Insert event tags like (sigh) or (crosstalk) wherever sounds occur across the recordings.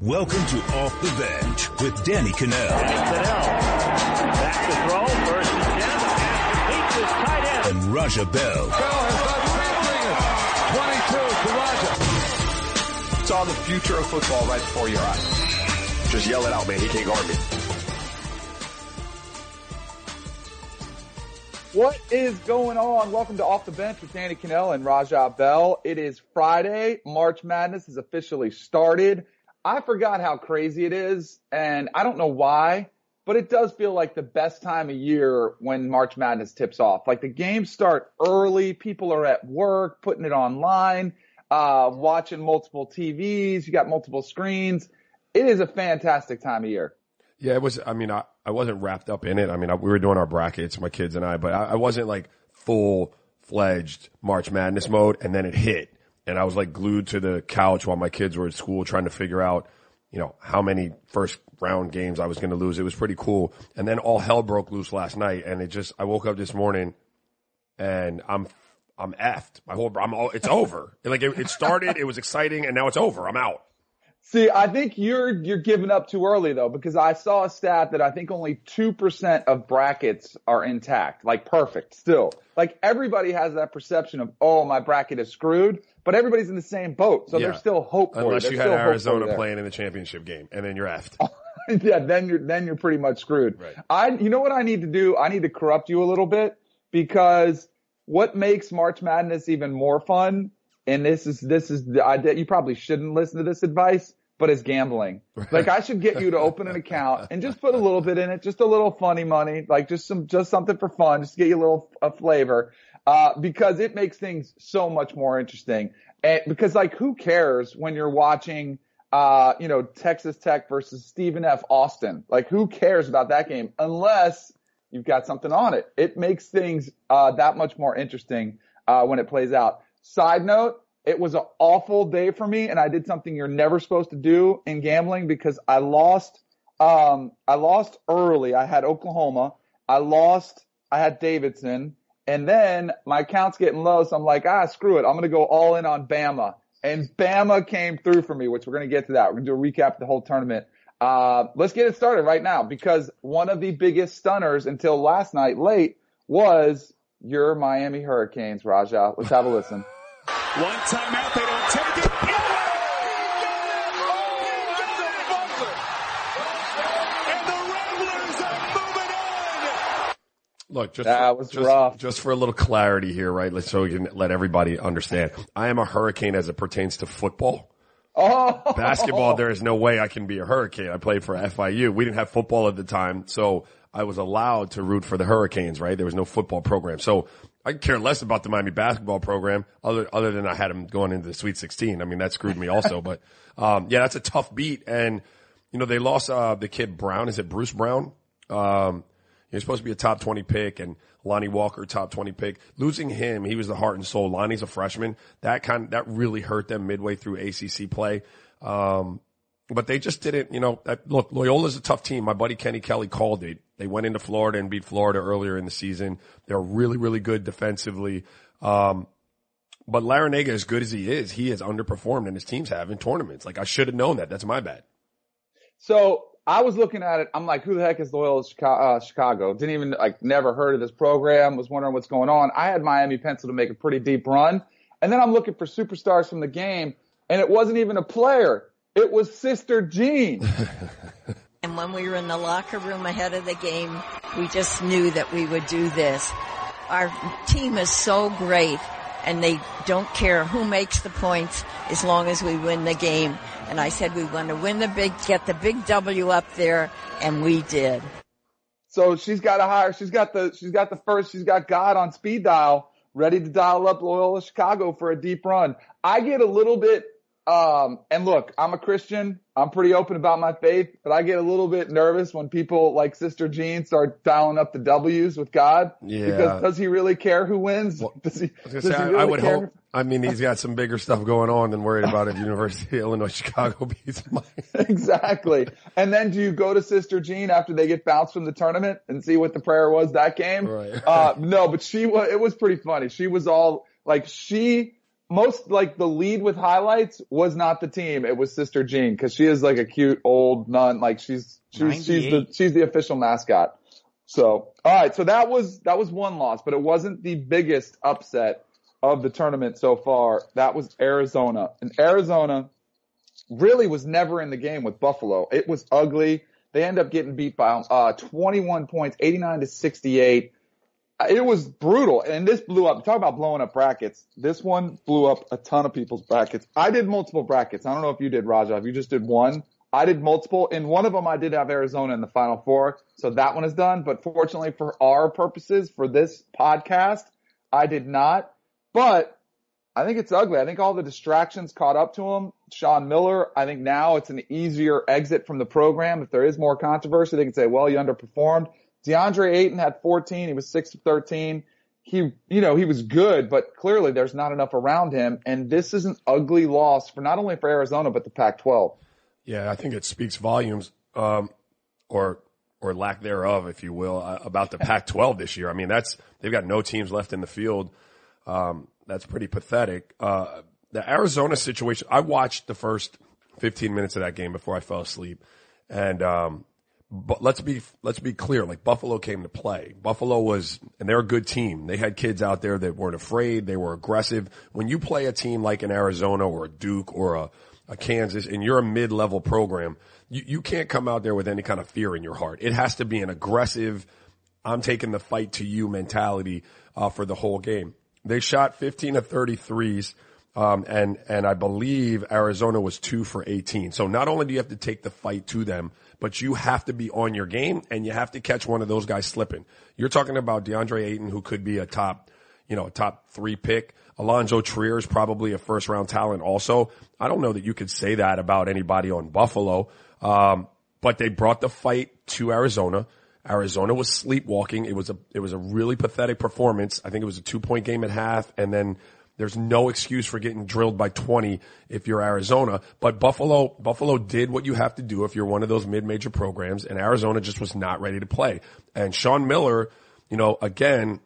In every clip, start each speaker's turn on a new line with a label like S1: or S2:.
S1: Welcome to Off the Bench with Danny Kanell.
S2: Danny Kanell. Back to throw. First and ten. The pass completes his tight end.
S1: And Raja Bell.
S3: Bell has done something. 22 to Raja.
S4: Saw the future of football right before your eyes. Just yell it out, man. He can't guard me.
S5: What is going on? Welcome to Off the Bench with Danny Kanell and Raja Bell. It is Friday. March Madness has officially started. I forgot how crazy it is, and I don't know why, but it does feel like the best time of year when March Madness tips off. Like the games start early, people are at work, putting it online, uh, watching multiple TVs, you got multiple screens. It is a fantastic time of year.
S6: Yeah, it was. I mean, I, I wasn't wrapped up in it. I mean, I, we were doing our brackets, my kids and I, but I, I wasn't like full fledged March Madness mode. And then it hit, and I was like glued to the couch while my kids were at school trying to figure out, you know, how many first round games I was going to lose. It was pretty cool. And then all hell broke loose last night, and it just. I woke up this morning, and I'm I'm effed. My whole I'm all, it's over. like it, it started, it was exciting, and now it's over. I'm out.
S5: See, I think you're you're giving up too early though, because I saw a stat that I think only two percent of brackets are intact, like perfect still. Like everybody has that perception of, oh, my bracket is screwed, but everybody's in the same boat, so
S6: Yeah.
S5: there's still hope for
S6: Unless you
S5: There's
S6: had Arizona playing in the championship game, and then you're effed. (laughs)
S5: yeah, then you're then you're pretty much screwed.
S6: Right.
S5: I you know what I need to do? I need to corrupt you a little bit because what makes March Madness even more fun, and this is this is the idea you probably shouldn't listen to this advice, but it's gambling. Like I should get you to open an account and just put a little bit in it, just a little funny money, like just some just something for fun, just to get you a little a flavor. Uh, because it makes things so much more interesting. And because like who cares when you're watching uh, you know, Texas Tech versus Stephen F. Austin. Like who cares about that game unless you've got something on it. It makes things, uh, that much more interesting, uh, when it plays out. Side note, it was an awful day for me and I did something you're never supposed to do in gambling because I lost, um, I lost early. I had Oklahoma. I lost, I had Davidson and then my account's getting low. So I'm like, ah, screw it. I'm going to go all in on Bama and Bama came through for me, which we're going to get to that. We're going to do a recap of the whole tournament. Uh, let's get it started right now because one of the biggest stunners until last night late was your Miami Hurricanes, Raja. Let's have a listen. (laughs)
S7: One timeout, they don't take it. And the Ramblers are moving on.
S6: Look, just
S5: That
S6: for,
S5: was
S6: just,
S5: rough.
S6: just for a little clarity here, right? Let's so we can let everybody understand. I am a hurricane as it pertains to football.
S5: Oh,
S6: Basketball, there is no way I can be a hurricane. I played for FIU. We didn't have football at the time, so I was allowed to root for the Hurricanes, right? There was no football program. So I care less about the Miami basketball program other, other than I had them going into the Sweet 16. I mean, that screwed me also, (laughs) but, um, yeah, that's a tough beat. And, you know, they lost, uh, the kid Brown. Is it Bruce Brown? Um, he was supposed to be a top 20 pick and Lonnie Walker, top 20 pick. Losing him, he was the heart and soul. Lonnie's a freshman. That kind, that really hurt them midway through ACC play. Um, but they just didn't, you know, look, Loyola's a tough team. My buddy Kenny Kelly called it. They went into Florida and beat Florida earlier in the season. They're really, really good defensively. Um, but Larrañaga, as good as he is, he has underperformed and his teams have in tournaments. Like I should have known that. That's my bad.
S5: So I was looking at it. I'm like, who the heck is Loyola Chicago? Uh, Chicago? Didn't even like, never heard of this program. Was wondering what's going on. I had Miami pencil to make a pretty deep run, and then I'm looking for superstars from the game, and it wasn't even a player. It was Sister Jean. (laughs)
S8: And when we were in the locker room ahead of the game, we just knew that we would do this. Our team is so great and they don't care who makes the points as long as we win the game. And I said we want to win the big, get the big W up there and we did.
S5: So she's got a hire. She's got the she's got the first. She's got God on speed dial, ready to dial up Loyola Chicago for a deep run. I get a little bit. Um, and look, I'm a Christian. I'm pretty open about my faith, but I get a little bit nervous when people like Sister Jean start dialing up the W's with God.
S6: Yeah.
S5: Because does he really care who wins? does he?
S6: I,
S5: does
S6: say,
S5: he really
S6: I would
S5: care?
S6: hope. I mean, he's got some bigger stuff going on than worried about if University of Illinois (laughs) Chicago beats Miami. (laughs)
S5: exactly. And then do you go to Sister Jean after they get bounced from the tournament and see what the prayer was that game?
S6: Right.
S5: Uh, no, but she was, it was pretty funny. She was all like, she most like the lead with highlights was not the team. It was Sister Jean because she is like a cute old nun. Like she's she's she's the she's the official mascot. So all right, so that was that was one loss, but it wasn't the biggest upset of the tournament so far. That was Arizona, and Arizona really was never in the game with Buffalo. It was ugly. They end up getting beat by uh, 21 points, 89 to 68 it was brutal. And this blew up. Talk about blowing up brackets. This one blew up a ton of people's brackets. I did multiple brackets. I don't know if you did, Raja. If you just did one, I did multiple. In one of them, I did have Arizona in the final four. So that one is done. But fortunately for our purposes, for this podcast, I did not. But I think it's ugly. I think all the distractions caught up to him. Sean Miller, I think now it's an easier exit from the program. If there is more controversy, they can say, well, you underperformed. DeAndre Ayton had 14. He was 6 of 13. He, you know, he was good, but clearly there's not enough around him. And this is an ugly loss for not only for Arizona, but the Pac-12.
S6: Yeah, I think it speaks volumes, um, or, or lack thereof, if you will, uh, about the Pac-12 this year. I mean, that's, they've got no teams left in the field. Um, that's pretty pathetic. Uh, the Arizona situation, I watched the first 15 minutes of that game before I fell asleep. And, um, but let's be let's be clear. Like Buffalo came to play. Buffalo was, and they're a good team. They had kids out there that weren't afraid. They were aggressive. When you play a team like an Arizona or a Duke or a, a Kansas, and you're a mid-level program, you, you can't come out there with any kind of fear in your heart. It has to be an aggressive, I'm taking the fight to you mentality uh, for the whole game. They shot 15 of 33s. Um, and, and I believe Arizona was two for 18. So not only do you have to take the fight to them, but you have to be on your game and you have to catch one of those guys slipping. You're talking about DeAndre Ayton, who could be a top, you know, a top three pick. Alonzo Trier is probably a first round talent also. I don't know that you could say that about anybody on Buffalo. Um, but they brought the fight to Arizona. Arizona was sleepwalking. It was a, it was a really pathetic performance. I think it was a two point game at half and then there's no excuse for getting drilled by 20 if you're Arizona. But Buffalo, Buffalo did what you have to do if you're one of those mid-major programs and Arizona just was not ready to play. And Sean Miller, you know, again,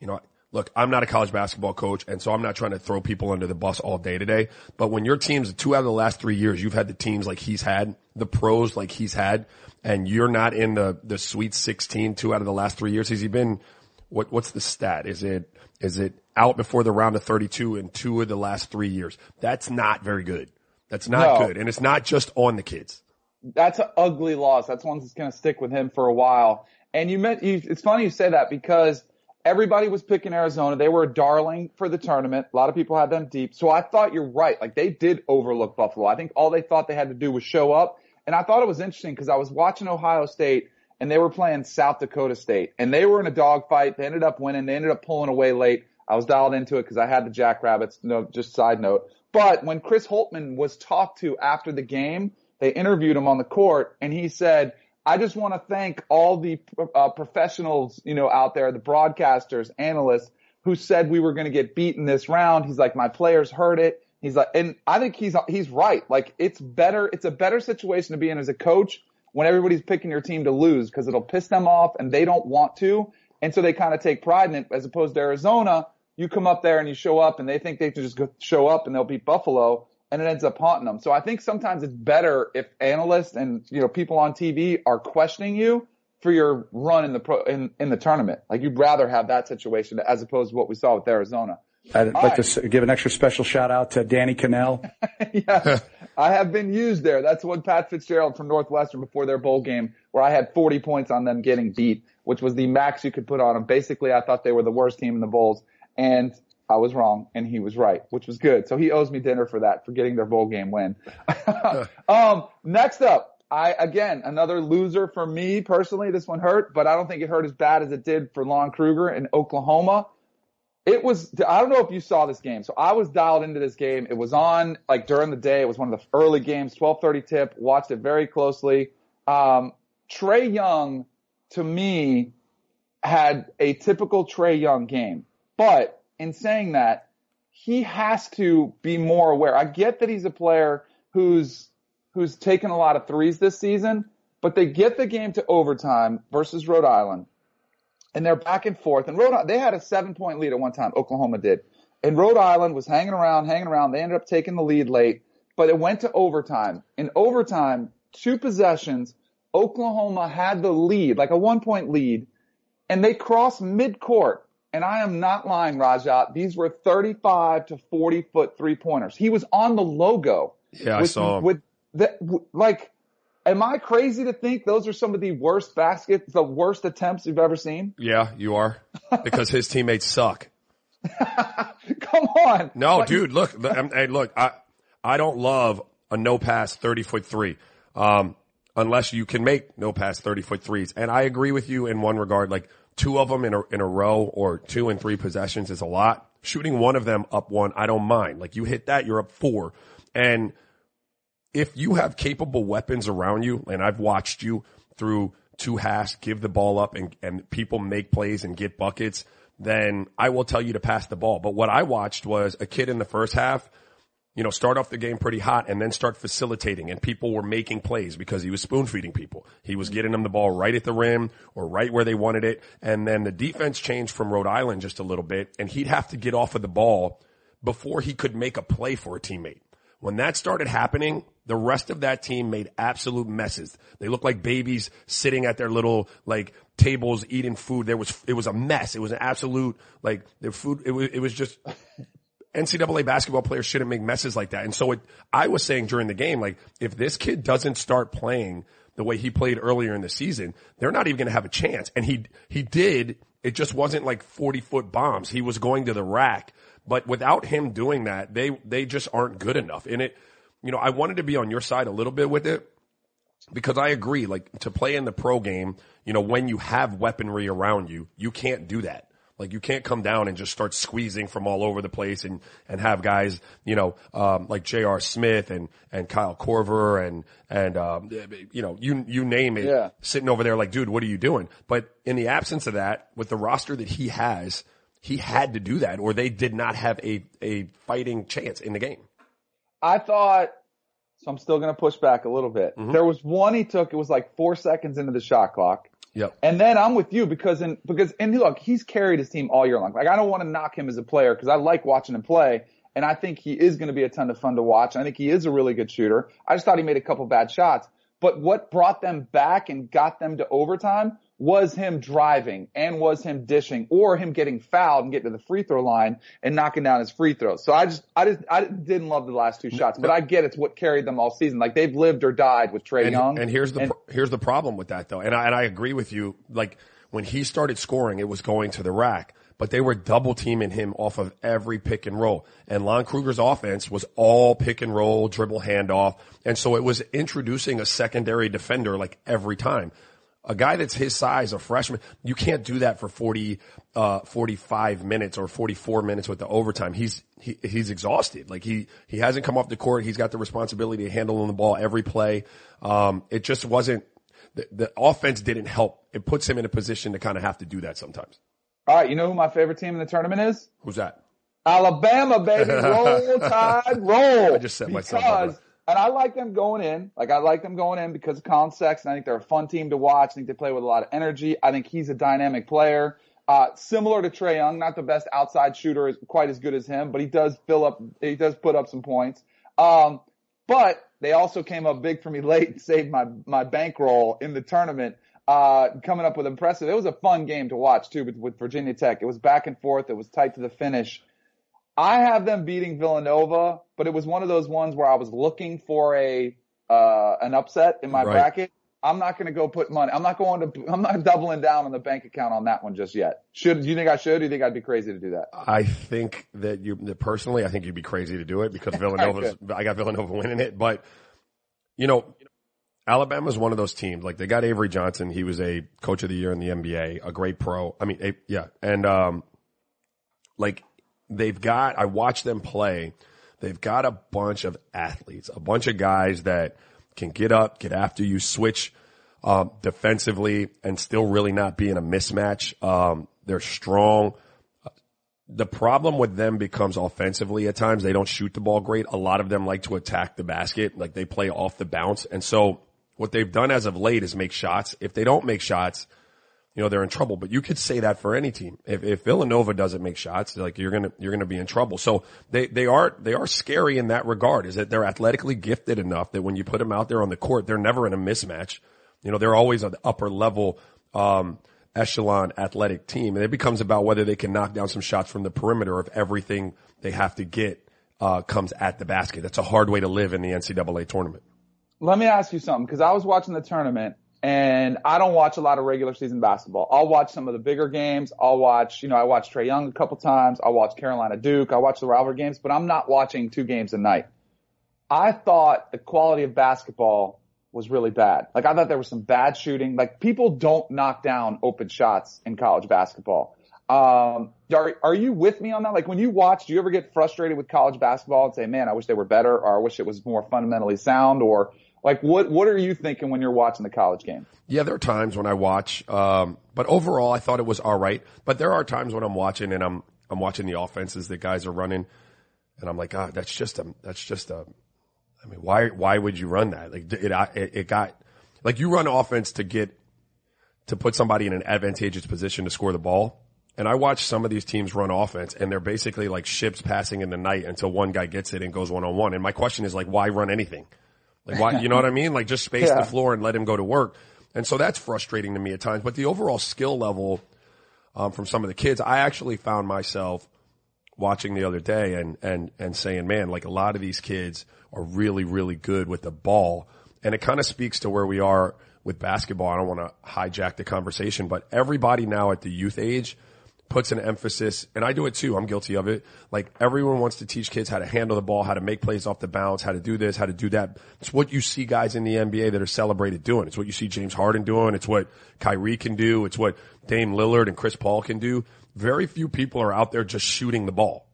S6: you know, look, I'm not a college basketball coach and so I'm not trying to throw people under the bus all day today. But when your team's two out of the last three years, you've had the teams like he's had, the pros like he's had, and you're not in the, the sweet 16 two out of the last three years. Has he been, what, what's the stat? Is it, is it out before the round of 32 in two of the last three years? That's not very good. That's not no. good. And it's not just on the kids.
S5: That's an ugly loss. That's one that's going to stick with him for a while. And you meant, you, it's funny you say that because everybody was picking Arizona. They were a darling for the tournament. A lot of people had them deep. So I thought you're right. Like they did overlook Buffalo. I think all they thought they had to do was show up. And I thought it was interesting because I was watching Ohio State and they were playing South Dakota State and they were in a dogfight. They ended up winning. They ended up pulling away late. I was dialed into it because I had the Jackrabbits. No, just side note. But when Chris Holtmann was talked to after the game, they interviewed him on the court and he said, I just want to thank all the uh, professionals, you know, out there, the broadcasters, analysts who said we were going to get beaten this round. He's like, my players heard it. He's like, and I think he's, he's right. Like it's better, it's a better situation to be in as a coach when everybody's picking your team to lose because it'll piss them off and they don't want to. And so they kind of take pride in it as opposed to Arizona. You come up there and you show up and they think they can just go show up and they'll beat Buffalo and it ends up haunting them. So I think sometimes it's better if analysts and, you know, people on TV are questioning you for your run in the pro, in, in the tournament. Like you'd rather have that situation as opposed to what we saw with Arizona.
S9: I'd All like right. to give an extra special shout out to Danny Kanell. (laughs)
S5: yeah, I have been used there. That's what Pat Fitzgerald from Northwestern before their bowl game, where I had 40 points on them getting beat, which was the max you could put on them. Basically, I thought they were the worst team in the bowls, and I was wrong, and he was right, which was good. So he owes me dinner for that, for getting their bowl game win. (laughs) um, next up, I again another loser for me personally. This one hurt, but I don't think it hurt as bad as it did for Lon Kruger in Oklahoma it was I don't know if you saw this game. So I was dialed into this game. It was on like during the day. It was one of the early games, 12:30 tip. Watched it very closely. Um, Trae Young to me had a typical Trae Young game. But in saying that, he has to be more aware. I get that he's a player who's who's taken a lot of threes this season, but they get the game to overtime versus Rhode Island and they're back and forth. And Rhode they had a seven point lead at one time. Oklahoma did. And Rhode Island was hanging around, hanging around. They ended up taking the lead late, but it went to overtime. In overtime, two possessions, Oklahoma had the lead, like a one point lead, and they crossed midcourt. And I am not lying, Raja. These were 35 to 40 foot three pointers. He was on the logo.
S6: Yeah,
S5: with,
S6: I saw him.
S5: With the, like, am I crazy to think those are some of the worst baskets, the worst attempts you've ever seen?
S6: Yeah, you are. Because his teammates suck. (laughs)
S5: Come on.
S6: No, dude, look, look, hey, look, I, I don't love a no pass 30 foot three. Um, unless you can make no pass 30 foot threes. And I agree with you in one regard, like two of them in a, in a row or two and three possessions is a lot. Shooting one of them up one, I don't mind. Like you hit that, you're up four. And if you have capable weapons around you, and I've watched you through two halves give the ball up and, and people make plays and get buckets, then I will tell you to pass the ball. But what I watched was a kid in the first half, you know, start off the game pretty hot and then start facilitating and people were making plays because he was spoon feeding people. He was getting them the ball right at the rim or right where they wanted it. And then the defense changed from Rhode Island just a little bit and he'd have to get off of the ball before he could make a play for a teammate. When that started happening, the rest of that team made absolute messes. They looked like babies sitting at their little like tables eating food. There was it was a mess. It was an absolute like their food. It was it was just NCAA basketball players shouldn't make messes like that. And so it, I was saying during the game, like, if this kid doesn't start playing the way he played earlier in the season, they're not even going to have a chance. And he, he did. It just wasn't like 40 foot bombs. He was going to the rack. But without him doing that, they, they just aren't good enough. And it, you know, I wanted to be on your side a little bit with it because I agree, like to play in the pro game, you know, when you have weaponry around you, you can't do that. Like you can't come down and just start squeezing from all over the place and, and have guys, you know, um, like J.R. Smith and, and Kyle Korver and, and, um, you know, you, you name it
S5: Yeah.
S6: sitting over there like, dude, what are you doing? But in the absence of that, with the roster that he has, he had to do that or they did not have a, a fighting chance in the game.
S5: I thought, so I'm still going to push back a little bit.
S6: Mm-hmm.
S5: There was one he took, it was like four seconds into the shot clock.
S6: Yep.
S5: And then I'm with you because in, because, and look, he's carried his team all year long. Like I don't want to knock him as a player because I like watching him play. And I think he is going to be a ton of fun to watch. I think he is a really good shooter. I just thought he made a couple bad shots. But what brought them back and got them to overtime was him driving and was him dishing or him getting fouled and getting to the free throw line and knocking down his free throws. So I just, I just, I didn't love the last two shots, but I get it's what carried them all season. Like they've lived or died with Trae
S6: and,
S5: Young.
S6: And here's the
S5: And-
S6: here's the problem with that though, and I, and I agree with you. Like when he started scoring, it was going to the rack, but they were double teaming him off of every pick and roll. And Lon Kruger's offense was all pick and roll, dribble handoff, and so it was introducing a secondary defender like every time. A guy that's his size, a freshman, you can't do that for 40, uh, 45 minutes or 44 minutes with the overtime. He's, he, he's exhausted. Like he, he hasn't come off the court. He's got the responsibility of handling the ball every play. Um, it just wasn't, the, the offense didn't help. It puts him in a position to kind of have to do that sometimes.
S5: all right. You know who my favorite team in the tournament is?
S6: Who's that?
S5: Alabama, baby. (laughs) Roll tide, roll.
S6: I just set myself up.
S5: And I like them going in. Like I like them going in because of Collin Sexton. I think they're a fun team to watch. I think they play with a lot of energy. I think he's a dynamic player. Uh, similar to Trae Young, not the best outside shooter, is quite as good as him, but he does fill up, he does put up some points. Um, but they also came up big for me (laughs) late and saved my, my bankroll in the tournament. Uh, coming up with impressive. It was a fun game to watch too with, with Virginia Tech. It was back and forth. It was tight to the finish. I have them beating Villanova, but it was one of those ones where I was looking for a uh, an upset in my
S6: Right.
S5: bracket. I'm not going to go put money. I'm not going to. I'm not doubling down on the bank account on that one just yet. Should do you think I should? Do you think I'd be crazy to do that?
S6: I think that you, that personally, I think you'd be crazy to do it because (laughs) Villanova's, I got Villanova winning it, but you know, Alabama's one of those teams. Like they got Avery Johnson. He was a coach of the year in the NBA, a great pro. I mean, a, yeah. And, um, like they've got, I watched them play. They've got a bunch of athletes, a bunch of guys that can get up, get after you, switch, um, defensively and still really not be in a mismatch. Um, they're strong the problem with them becomes offensively at times. They don't shoot the ball great. A lot of them like to attack the basket, like they play off the bounce. And so what they've done as of late is make shots. If they don't make shots, you know, they're in trouble. But you could say that for any team. If, if Villanova doesn't make shots, like you're gonna, you're gonna be in trouble. So they, they are, they are scary in that regard is that they're athletically gifted enough that when you put them out there on the court, they're never in a mismatch. You know, they're always an upper level, um, echelon athletic team. And it becomes about whether they can knock down some shots from the perimeter if everything they have to get, uh, comes at the basket. That's a hard way to live in the NCAA tournament.
S5: Let me ask you something because I was watching the tournament and I don't watch a lot of regular season basketball. I'll watch some of the bigger games. I'll watch, you know, I watch Trae Young a couple times. I'll watch Carolina Duke. I watch the rivalry games, but I'm not watching two games a night. I thought the quality of basketball was really bad. Like I thought there was some bad shooting. Like people don't knock down open shots in college basketball. Um, are, are you with me on that? Like when you watch, do you ever get frustrated with college basketball and say, man, I wish they were better or I wish it was more fundamentally sound or like what, what are you thinking when you're watching the college game?
S6: Yeah, there are times when I watch, um, but overall I thought it was all right. But there are times when I'm watching and I'm, I'm watching the offenses that guys are running and I'm like, God, that's just a, that's just a, I mean, why, why would you run that? Like it, it, it got, like you run offense to get, to put somebody in an advantageous position to score the ball. And I watch some of these teams run offense and they're basically like ships passing in the night until one guy gets it and goes one on one. And my question is like, why run anything? Like why, you know what I mean? Like just space
S5: Yeah.
S6: the floor and let him go to work. And so that's frustrating to me at times, but the overall skill level, um, from some of the kids, I actually found myself watching the other day and, and, and saying, man, like a lot of these kids are really, really good with the ball. And it kind of speaks to where we are with basketball. I don't want to hijack the conversation, but everybody now at the youth age puts an emphasis, and I do it too. I'm guilty of it. Like everyone wants to teach kids how to handle the ball, how to make plays off the bounce, how to do this, how to do that. It's what you see guys in the NBA that are celebrated doing. It's what you see James Harden doing. It's what Kyrie can do. It's what Dame Lillard and Chris Paul can do. Very few people are out there just shooting the ball.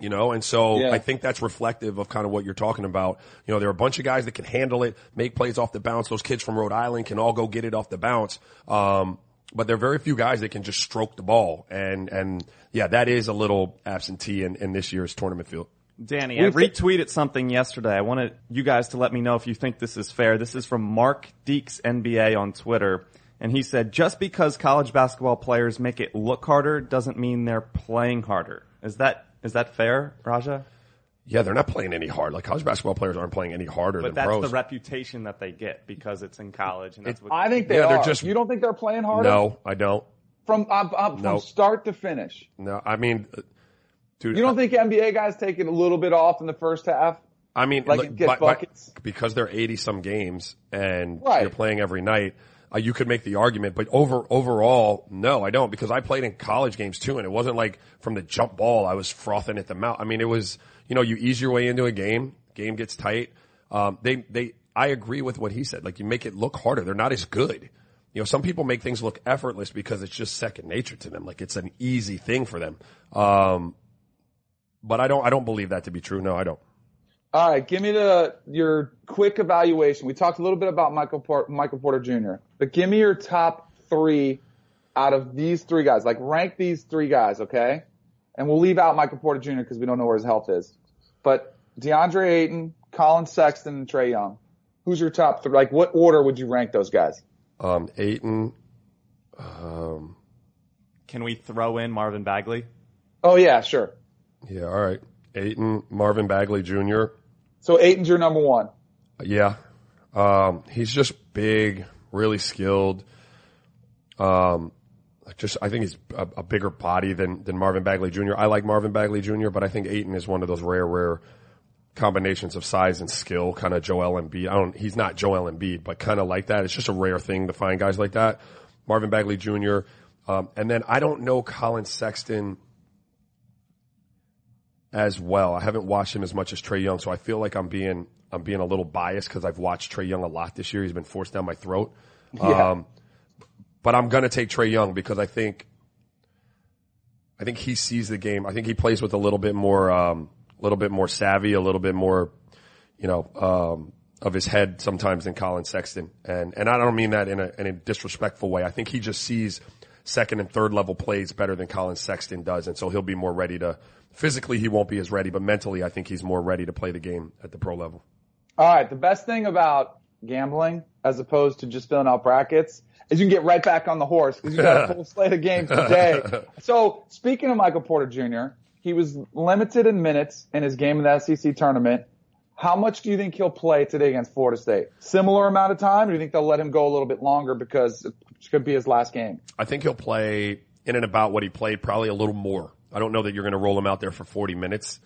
S6: You know, and so
S5: Yeah.
S6: I think that's reflective of kind of what you're talking about. You know, there are a bunch of guys that can handle it, make plays off the bounce. Those kids from Rhode Island can all go get it off the bounce. Um, but there are very few guys that can just stroke the ball. And, and yeah, that is a little absentee in, in this year's tournament field.
S10: Danny, I retweeted something yesterday. I wanted you guys to let me know if you think this is fair. This is from Mark Deeks NBA on Twitter. And he said, just because college basketball players make it look harder doesn't mean they're playing harder. Is that, is that fair, Raja?
S6: Yeah, they're not playing any hard. Like college basketball players aren't playing any harder
S10: But
S6: than
S10: that's
S6: pros.
S10: the reputation that they get because it's in college and that's what
S5: I think they
S6: Yeah, they're just-
S5: you don't think they're playing harder?
S6: no, I don't.
S5: From, uh, uh, from start to finish.
S6: No, I mean, uh, dude,
S5: You don't think NBA guys take it a little bit off in the first half?
S6: I mean,
S5: Like,
S6: look,
S5: get
S6: but- but
S5: buckets?
S6: because they're 80 some games and
S5: Right.
S6: you're playing every night. Uh, you could make the argument, but over, overall, no, I don't because I played in college games too and it wasn't like from the jump ball I was frothing at the mouth. I mean, it was, you know, you ease your way into a game, game gets tight. Um, they, they, I agree with what he said. Like you make it look harder. They're not as good. You know, some people make things look effortless because it's just second nature to them. Like it's an easy thing for them. Um, but I don't, I don't believe that to be true. No, I don't.
S5: All right, give me the your quick evaluation. We talked a little bit about Michael Por- Michael Porter Jr., but give me your top three out of these three guys. Like rank these three guys, okay? And we'll leave out Michael Porter Jr. because we don't know where his health is. But DeAndre Ayton, Collin Sexton, and Trae Young. Who's your top three? Like, what order would you rank those guys?
S6: Um, Ayton, um,
S10: Can we throw in Marvin Bagley?
S5: Oh yeah, sure.
S6: yeah, all right. Ayton, Marvin Bagley Jr.
S5: So Ayton's your number one.
S6: Yeah. Um, he's just big, really skilled. Um, like just, I think he's a, a bigger body than, than Marvin Bagley Jr. I like Marvin Bagley Jr., but I think Ayton is one of those rare, rare combinations of size and skill, kind of Joel Embiid. I don't, he's not Joel Embiid, but kind of like that. It's just a rare thing to find guys like that. Marvin Bagley Jr. Um, and then I don't know Collin Sexton as well. I haven't watched him as much as Trae Young, so I feel like I'm being I'm being a little biased because I've watched Trae Young a lot this year. He's been forced down my throat.
S5: Yeah.
S6: Um, but I'm gonna take Trae Young because I think I think he sees the game. I think he plays with a little bit more um, a little bit more savvy, a little bit more, you know, um, of his head sometimes than Collin Sexton. And and I don't mean that in a in a disrespectful way. I think he just sees second and third level plays better than Collin Sexton does, and so he'll be more ready to. Physically, he won't be as ready, but mentally, I think he's more ready to play the game at the pro level.
S5: All right. The best thing about gambling as opposed to just filling out brackets is you can get right back on the horse because you got a (laughs) full slate of games today. So speaking of Michael Porter Jr., he was limited in minutes in his game in the SEC tournament. How much do you think he'll play today against Florida State? Similar amount of time? Or do you think they'll let him go a little bit longer because it could be his last game?
S6: I think he'll play in and about what he played, probably a little more. I don't know that you're going to roll him out there for 40 minutes.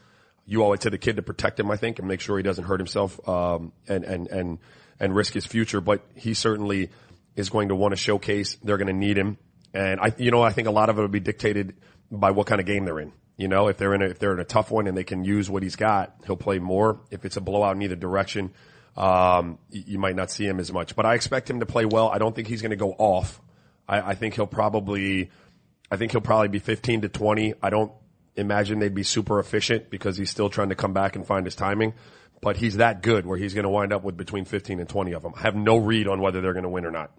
S6: You owe it to the kid to protect him, I think, and make sure he doesn't hurt himself um, and and and and risk his future. But he certainly is going to want to showcase. They're going to need him, and I, you know, I think a lot of it will be dictated by what kind of game they're in. You know, if they're in a, if they're in a tough one and they can use what he's got, he'll play more. If it's a blowout in either direction, um, you might not see him as much. But I expect him to play well. I don't think he's going to go off. I, I think he'll probably, I think he'll probably be 15 to 20. I don't imagine they'd be super efficient because he's still trying to come back and find his timing. But he's that good where he's going to wind up with between 15 and 20 of them. I have no read on whether they're going to win or not.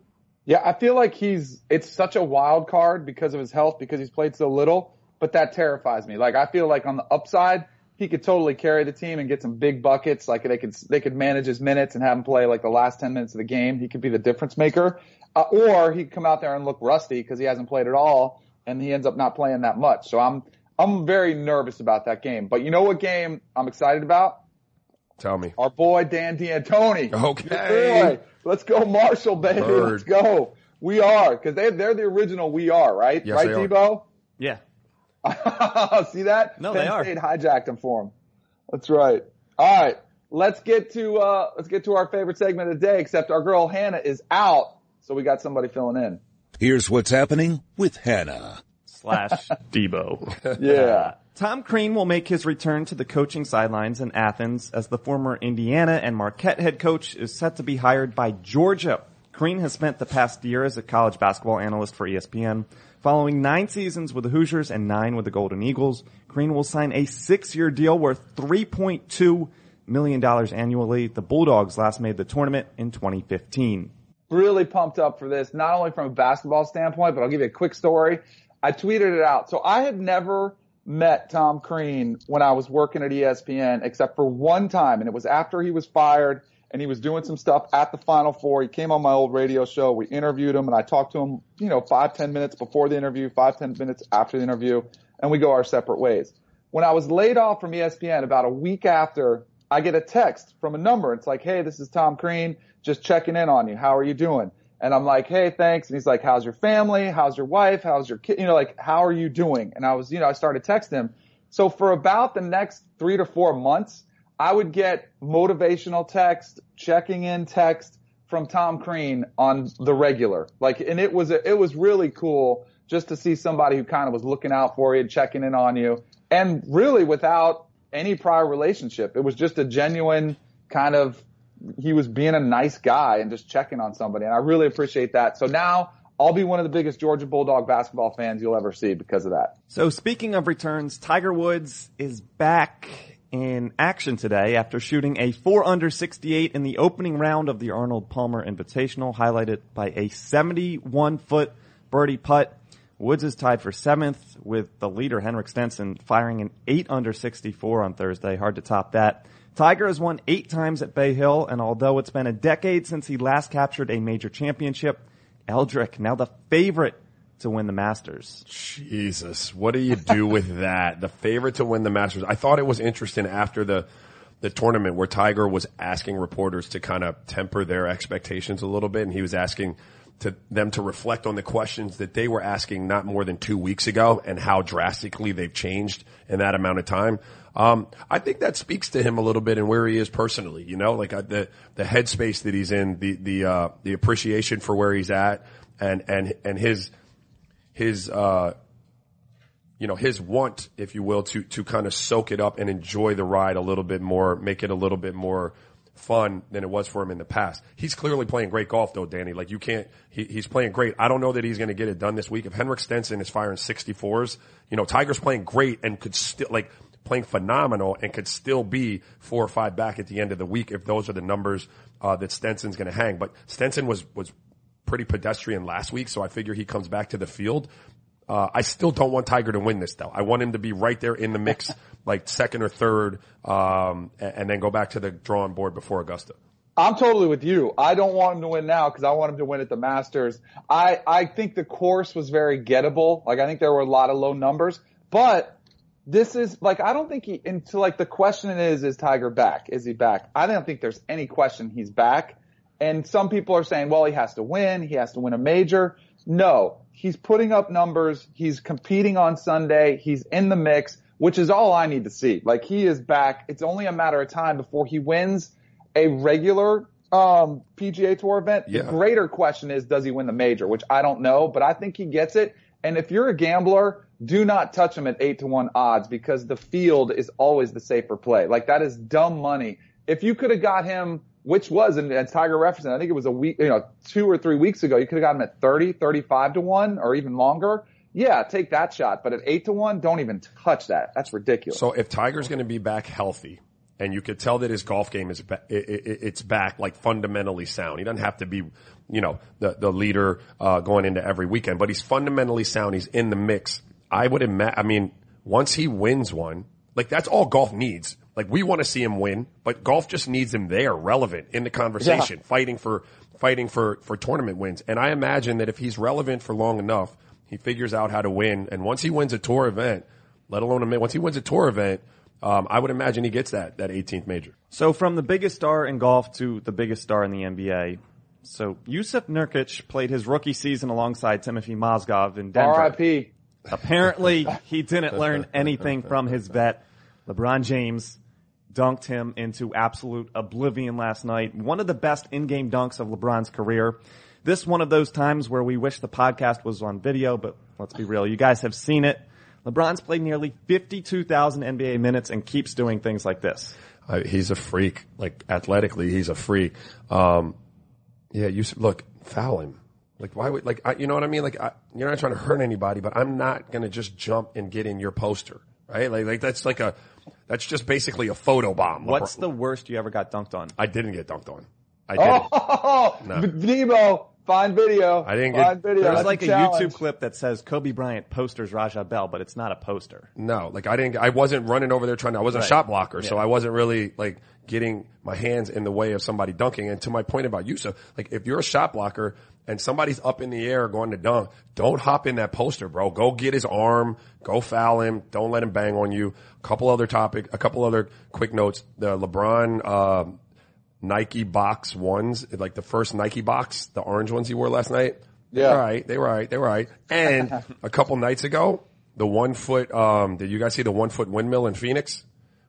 S5: Yeah, I feel like he's, it's such a wild card because of his health, because he's played so little but that terrifies me. Like I feel like on the upside, he could totally carry the team and get some big buckets. Like they could they could manage his minutes and have him play like the last ten minutes of the game. He could be the difference maker, uh, or he could come out there and look rusty because he hasn't played at all and he ends up not playing that much. So I'm I'm very nervous about that game. But you know what game I'm excited about?
S6: Tell me.
S5: Our boy Dan D'Antoni.
S6: Okay.
S5: Boy. Let's go Marshall, baby.
S6: Bird.
S5: Let's go. We are because they they're the original. We are right,
S6: Yes,
S5: right,
S6: they.
S5: Debo?
S10: Yeah. (laughs)
S5: See that?
S10: No,
S5: Penn
S10: they are.
S5: State hijacked them for him. That's right. All right. Let's get to uh let's get to our favorite segment of the day, except our girl Hannah is out, so we got somebody filling in.
S1: Here's what's happening with Hannah.
S10: Slash (laughs) Debo.
S5: Yeah.
S10: Tom Crean will make his return to the coaching sidelines in Athens as the former Indiana and Marquette head coach is set to be hired by Georgia. Crean has spent the past year as a college basketball analyst for ESPN. Following nine seasons with the Hoosiers and nine with the Golden Eagles, Crean will sign a six-year deal worth $3.2 million annually. The Bulldogs last made the tournament in 2015.
S5: really pumped up for this, not only from a basketball standpoint, but I'll give you a quick story. I tweeted it out. So I had never met Tom Crean when I was working at ESPN except for one time, and it was after he was fired and he was doing some stuff at the Final Four. He came on my old radio show. We interviewed him and I talked to him, you know, five, ten minutes before the interview, five, ten minutes after the interview, and we go our separate ways. When I was laid off from ESPN about a week after, I get a text from a number. It's like, hey, this is Tom Crean, just checking in on you. How are you doing? And I'm like, hey, thanks. And he's like, how's your family? How's your wife? How's your kid? You know, like, how are you doing? And I was, you know, I started texting him. So for about the next three to four months, I would get motivational text, checking in text from Tom Crean on the regular. Like, and it was, it was really cool just to see somebody who kind of was looking out for you, checking in on you and really without any prior relationship. It was just a genuine kind of, he was being a nice guy and just checking on somebody. And I really appreciate that. So now I'll be one of the biggest Georgia Bulldog basketball fans you'll ever see because of that.
S10: So speaking of returns, Tiger Woods is back in action today after shooting a 4 under 68 in the opening round of the Arnold Palmer Invitational, highlighted by a 71 foot birdie putt. Woods is tied for seventh with the leader Henrik Stenson firing an 8 under 64 on Thursday. Hard to top that. Tiger has won eight times at Bay Hill, and although it's been a decade since he last captured a major championship, Eldrick now the favorite to win the Masters.
S6: Jesus, what do you do (laughs) with that? The favorite to win the Masters. I thought it was interesting after the the tournament where Tiger was asking reporters to kind of temper their expectations a little bit, and he was asking to them to reflect on the questions that they were asking not more than two weeks ago and how drastically they've changed in that amount of time. Um, I think that speaks to him a little bit and where he is personally. You know, like uh, the the headspace that he's in, the the uh, the appreciation for where he's at, and and and his his uh, you know his want, if you will, to to kind of soak it up and enjoy the ride a little bit more, make it a little bit more fun than it was for him in the past. He's clearly playing great golf though, Danny. Like you can't, he, he's playing great. I don't know that he's going to get it done this week. If Henrik Stenson is firing 64s, you know, Tiger's playing great and could still, like, playing phenomenal and could still be four or five back at the end of the week if those are the numbers, uh, that Stenson's going to hang. But Stenson was, was pretty pedestrian last week, so I figure he comes back to the field. Uh, I still don't want Tiger to win this though. I want him to be right there in the mix, (laughs) like second or third, um, and, and then go back to the drawing board before Augusta.
S5: I'm totally with you. I don't want him to win now because I want him to win at the Masters. I, I think the course was very gettable. Like I think there were a lot of low numbers, but this is like, I don't think he, into like the question is, is Tiger back? Is he back? I don't think there's any question he's back. And some people are saying, well, he has to win. He has to win a major. No, he's putting up numbers. He's competing on Sunday. He's in the mix, which is all I need to see. Like he is back. It's only a matter of time before he wins a regular um, PGA Tour event.
S6: Yeah.
S5: The greater question is, does he win the major? Which I don't know, but I think he gets it. And if you're a gambler, do not touch him at eight to one odds because the field is always the safer play. Like that is dumb money. If you could have got him, which was, and, and Tiger referenced, I think it was a week, you know, two or three weeks ago, you could have got him at 30, 35 to one or even longer. Yeah, take that shot. But at eight to one, don't even touch that. That's ridiculous.
S6: So if Tiger's going to be back healthy, and you could tell that his golf game is ba- it, it, it's back like fundamentally sound. He doesn't have to be, you know, the the leader uh, going into every weekend, but he's fundamentally sound. He's in the mix. I would imagine. I mean, once he wins one, like that's all golf needs. Like we want to see him win, but golf just needs him there, relevant in the conversation,
S5: Yeah.
S6: fighting for fighting for for tournament wins. And I imagine that if he's relevant for long enough, he figures out how to win. And once he wins a tour event, let alone a ma- once he wins a tour event, um, I would imagine he gets that that 18th major.
S10: So from the biggest star in golf to the biggest star in the NBA. So Jusuf Nurkic played his rookie season alongside Timothy Mozgov in Denver.
S5: R.I.P.
S10: Apparently, he didn't learn anything from his vet. LeBron James dunked him into absolute oblivion last night. One of the best in-game dunks of LeBron's career. This one of those times where we wish the podcast was on video, but let's be real. You guys have seen it. LeBron's played nearly 52,000 NBA minutes and keeps doing things like this.
S6: Uh, he's a freak. Like athletically, he's a freak. Um, yeah, you look foul him. Like why would like I, you know what I mean? Like I, you're not trying to hurt anybody, but I'm not gonna just jump and get in your poster, right? Like like that's like a that's just basically a photo bomb.
S10: What's the worst you ever got dunked on?
S6: I didn't get dunked on. I oh, didn't.
S5: Oh, (laughs)
S6: No.
S5: Debo, find video.
S6: I didn't get-
S5: find video.
S10: There's
S5: That's
S10: like a
S5: challenge.
S10: YouTube clip that says Kobe Bryant posters Raja Bell, but it's not a poster.
S6: No, like I didn't. I wasn't running over there trying to. I wasn't a
S10: Right.
S6: shot blocker, so I wasn't really like getting my hands in the way of somebody dunking. And to my point about Jusuf, like if you're a shot blocker and somebody's up in the air going to dunk, don't hop in that poster, bro. Go get his arm, go foul him. Don't let him bang on you. A couple other topic, a couple other quick notes. The LeBron. Um, Nike box ones, like the first Nike box, the orange ones he wore last night. They
S5: Yeah.
S6: were all right. They were right. They were right. And a couple nights ago, the one foot, um, did you guys see the one foot windmill in Phoenix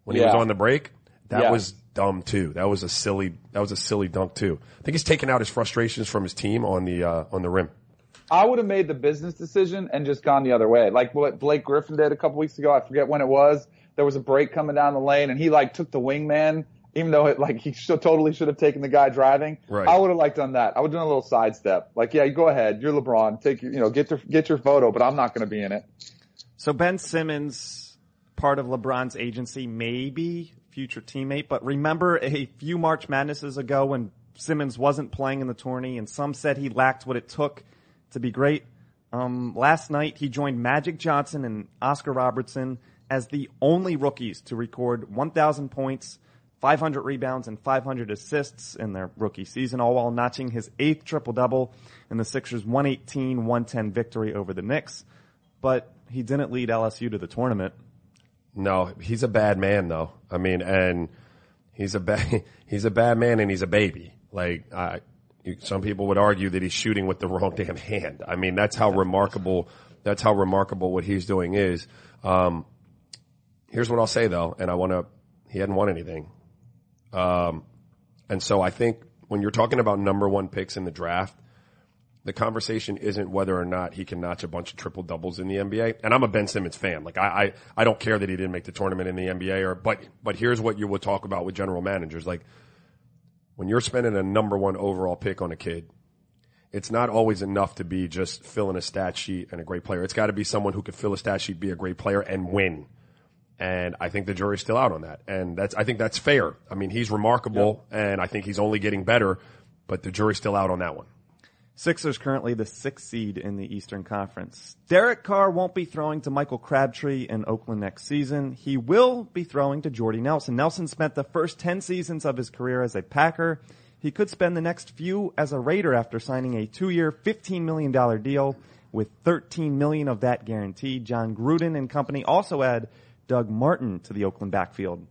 S6: when he was on the break? That
S5: Yeah.
S6: was dumb too. That was a silly, that was a silly dunk too. I think he's taking out his frustrations from his team on the, uh, on the rim.
S5: I would have made the business decision and just gone the other way. Like what Blake Griffin did a couple weeks ago. I forget when it was. There was a break coming down the lane and he like took the wingman, even though it like he should, totally should have taken the guy driving.
S6: Right.
S5: I would have like done that. I would have done a little sidestep. Like, yeah, you go ahead. You're LeBron. Take your, you know, get your, get your photo, but I'm not going to be in it.
S10: So Ben Simmons, part of LeBron's agency, maybe future teammate, but remember a few March Madnesses ago when Simmons wasn't playing in the tourney and some said he lacked what it took to be great. Um, last night he joined Magic Johnson and Oscar Robertson as the only rookies to record 1,000 points, 500 rebounds, and 500 assists in their rookie season, all while notching his eighth triple double in the Sixers' 118-110 victory over the Knicks. But he didn't lead LSU to the tournament.
S6: No, he's a bad man though. I mean, and he's a bad, (laughs) he's a bad man and he's a baby. Like, I, some people would argue that he's shooting with the wrong damn hand. I mean, that's how remarkable, that's how remarkable what he's doing is. Um, here's what I'll say though, and I want to, he hadn't won anything. Um, and so I think when you're talking about number one picks in the draft, the conversation isn't whether or not he can notch a bunch of triple doubles in the NBA. And I'm a Ben Simmons fan. Like I, I, I don't care that he didn't make the tournament in the NBA or, but, but here's what you will talk about with general managers. Like when you're spending a number one overall pick on a kid, it's not always enough to be just filling a stat sheet and a great player. It's got to be someone who could fill a stat sheet, be a great player and win. And I think the jury's still out on that. And that's, I think that's fair. I mean, he's remarkable and I think he's only getting better, but the jury's still out on that one.
S10: Sixers currently the sixth seed in the Eastern Conference. Derek Carr won't be throwing to Michael Crabtree in Oakland next season. He will be throwing to Jordy Nelson. Nelson spent the first 10 seasons of his career as a Packer. He could spend the next few as a Raider after signing a two-year, $15 million deal with 13 million of that guaranteed. Jon Gruden and company also add Doug Martin to the Oakland backfield.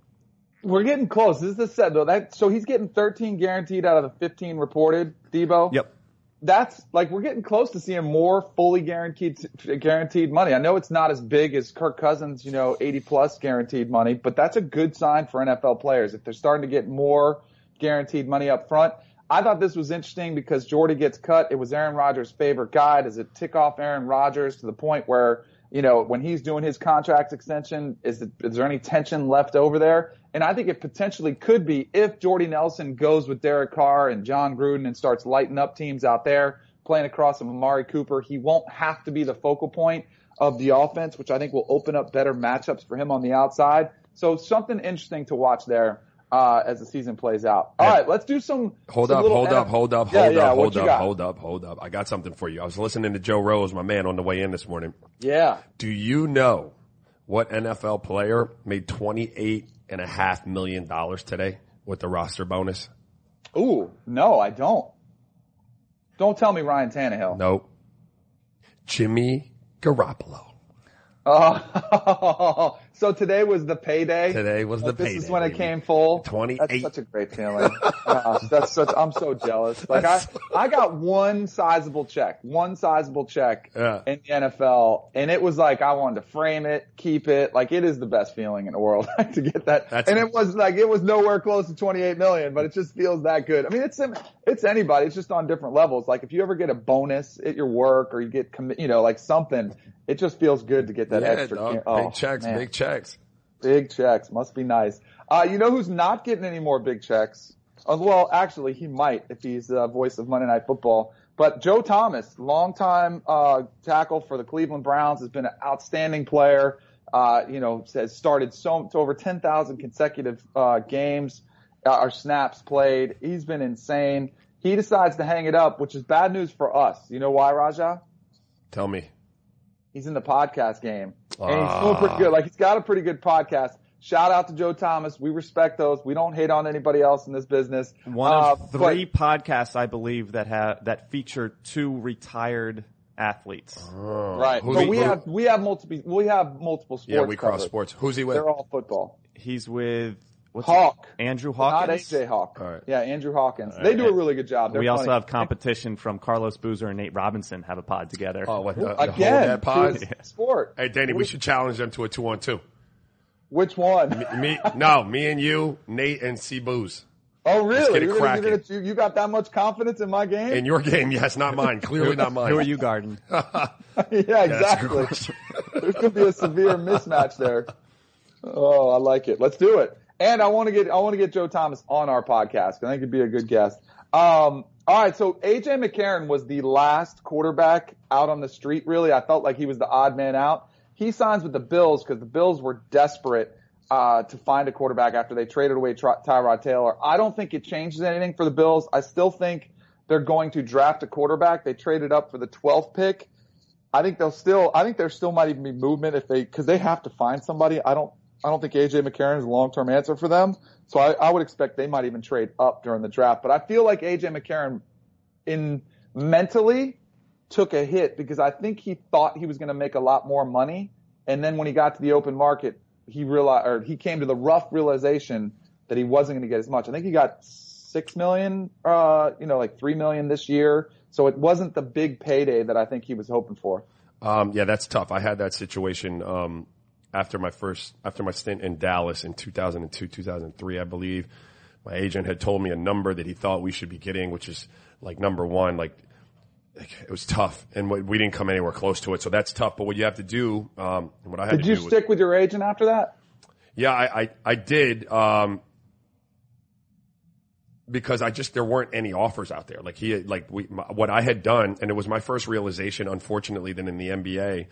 S5: We're getting close. This is the set though. That so he's getting 13 guaranteed out of the 15 reported. Debo.
S10: Yep.
S5: That's like we're getting close to seeing more fully guaranteed guaranteed money. I know it's not as big as Kirk Cousins, you know, 80 plus guaranteed money, but that's a good sign for NFL players if they're starting to get more guaranteed money up front. I thought this was interesting because Jordy gets cut. It was Aaron Rodgers' favorite guy. Does it tick off Aaron Rodgers to the point where you know, when he's doing his contract extension, is, it, is there any tension left over there? And I think it potentially could be if Jordy Nelson goes with Derek Carr and Jon Gruden and starts lighting up teams out there, playing across from Amari Cooper. He won't have to be the focal point of the offense, which I think will open up better matchups for him on the outside. So something interesting to watch there uh, as the season plays out. All right, let's do some.
S6: Hold
S5: some
S6: up, hold up, hold up, hold
S5: yeah,
S6: up,
S5: what
S6: hold up, hold up, hold up. I got something for you. I was listening to Joe Rose, my man, on the way in this morning.
S5: Yeah.
S6: Do you know what NFL player made twenty-eight and a half million dollars today with the roster bonus?
S5: Ooh, no, I don't. Don't tell me Ryan Tannehill.
S6: Nope. Jimmy Garoppolo.
S5: Oh, (laughs) so today was the payday.
S6: Today was the
S5: Like, this
S6: payday.
S5: is when it came full.
S6: 28.
S5: That's such a great feeling. (laughs) Gosh, that's such. I'm so jealous. (laughs) Like I, I got one sizable check, one sizable check
S6: Yeah.
S5: in the NFL, and it was like I wanted to frame it, keep it. Like it is the best feeling in the world to get that.
S6: That's-
S5: and it was like it was nowhere close to 28 million, but it just feels that good. I mean, it's it's anybody. It's just on different levels. Like if you ever get a bonus at your work or you get commi- you know like something, it just feels good to get that
S6: yeah,
S5: extra.
S6: dog.
S5: oh,
S6: big checks,
S5: man.
S6: big checks.
S5: Big checks. Must be nice. Uh, you know who's not getting any more big checks? Uh, well, actually, he might if he's the voice of Monday Night Football. But Joe Thomas, longtime uh, tackle for the Cleveland Browns, has been an outstanding player. Uh, you know, has started so to over 10,000 consecutive uh, games uh, or snaps played. He's been insane. He decides to hang it up, which is bad news for us. You know why, Raja?
S6: Tell me.
S5: He's in the podcast game. And he's doing pretty good. Like he's got a pretty good podcast. Shout out to Joe Thomas. We respect those. We don't hate on anybody else in this business.
S10: One
S5: Uh,
S10: of three podcasts, I believe, that have that feature two retired athletes.
S5: but- right.
S6: Who's
S5: But
S6: he-
S5: we
S6: who-
S5: have we have multiple we have multiple sports.
S6: Yeah, we cross
S5: covered.
S6: sports. Who's he with?
S5: They're all football.
S10: He's with what's
S5: Hawk.
S10: it? Andrew
S5: Not
S10: Hawkins.
S5: AJ Hawk.
S6: All right.
S5: Yeah, Andrew Hawkins. They do a really good job. They're
S10: we also have competition from Carlos Boozer and Nate Robinson have a pod together.
S6: Oh, what, the whole
S5: again.
S6: that pod?
S5: to a Sport.
S6: Hey, Danny, we should challenge them to a two on two.
S5: Which one?
S6: Me, no, me and you, Nate and C Booze.
S5: Oh, really?
S6: get
S5: You're gonna- you're gonna- you, you got that much confidence in my game?
S6: In your game, yes, not mine. Clearly not mine.
S10: Who are you guarding? (laughs)
S5: yeah,
S6: that's
S5: exactly.
S6: question.
S5: There's going to be a severe mismatch there. Oh, I like it. Let's do it. And I want to get I want to get Joe Thomas on our podcast. I think he'd be a good guest. Um, all right, so AJ McCarron was the last quarterback out on the street. Really, I felt like he was the odd man out. He signs with the Bills because the Bills were desperate uh, to find a quarterback after they traded away Ty- Tyrod Taylor. I don't think it changes anything for the Bills. I still think they're going to draft a quarterback. They traded up for the 12th pick. I think they'll still. I think there still might even be movement if they because they have to find somebody. I don't. I don't think AJ McCarron is a long term answer for them. So I, I would expect they might even trade up during the draft. But I feel like AJ McCarron, in mentally, took a hit because I think he thought he was going to make a lot more money, and then when he got to the open market, he realized or he came to the rough realization that he wasn't going to get as much. I think he got six million, uh, you know, like three million this year. So it wasn't the big payday that I think he was hoping for.
S6: Um, yeah, that's tough. I had that situation um, after my first after my stint in Dallas in 2002, 2003, I believe. My agent had told me a number that he thought we should be getting, which is like number one. Like, like, it was tough, and we didn't come anywhere close to it. So that's tough. But what you have to do, um, and what I had
S5: Did
S6: to
S5: you
S6: do was,
S5: stick with your agent after that?
S6: yeah, I I, I did. Um, because I just there weren't any offers out there. Like he like we my, what I had done, and it was my first realization, unfortunately, that in the NBA,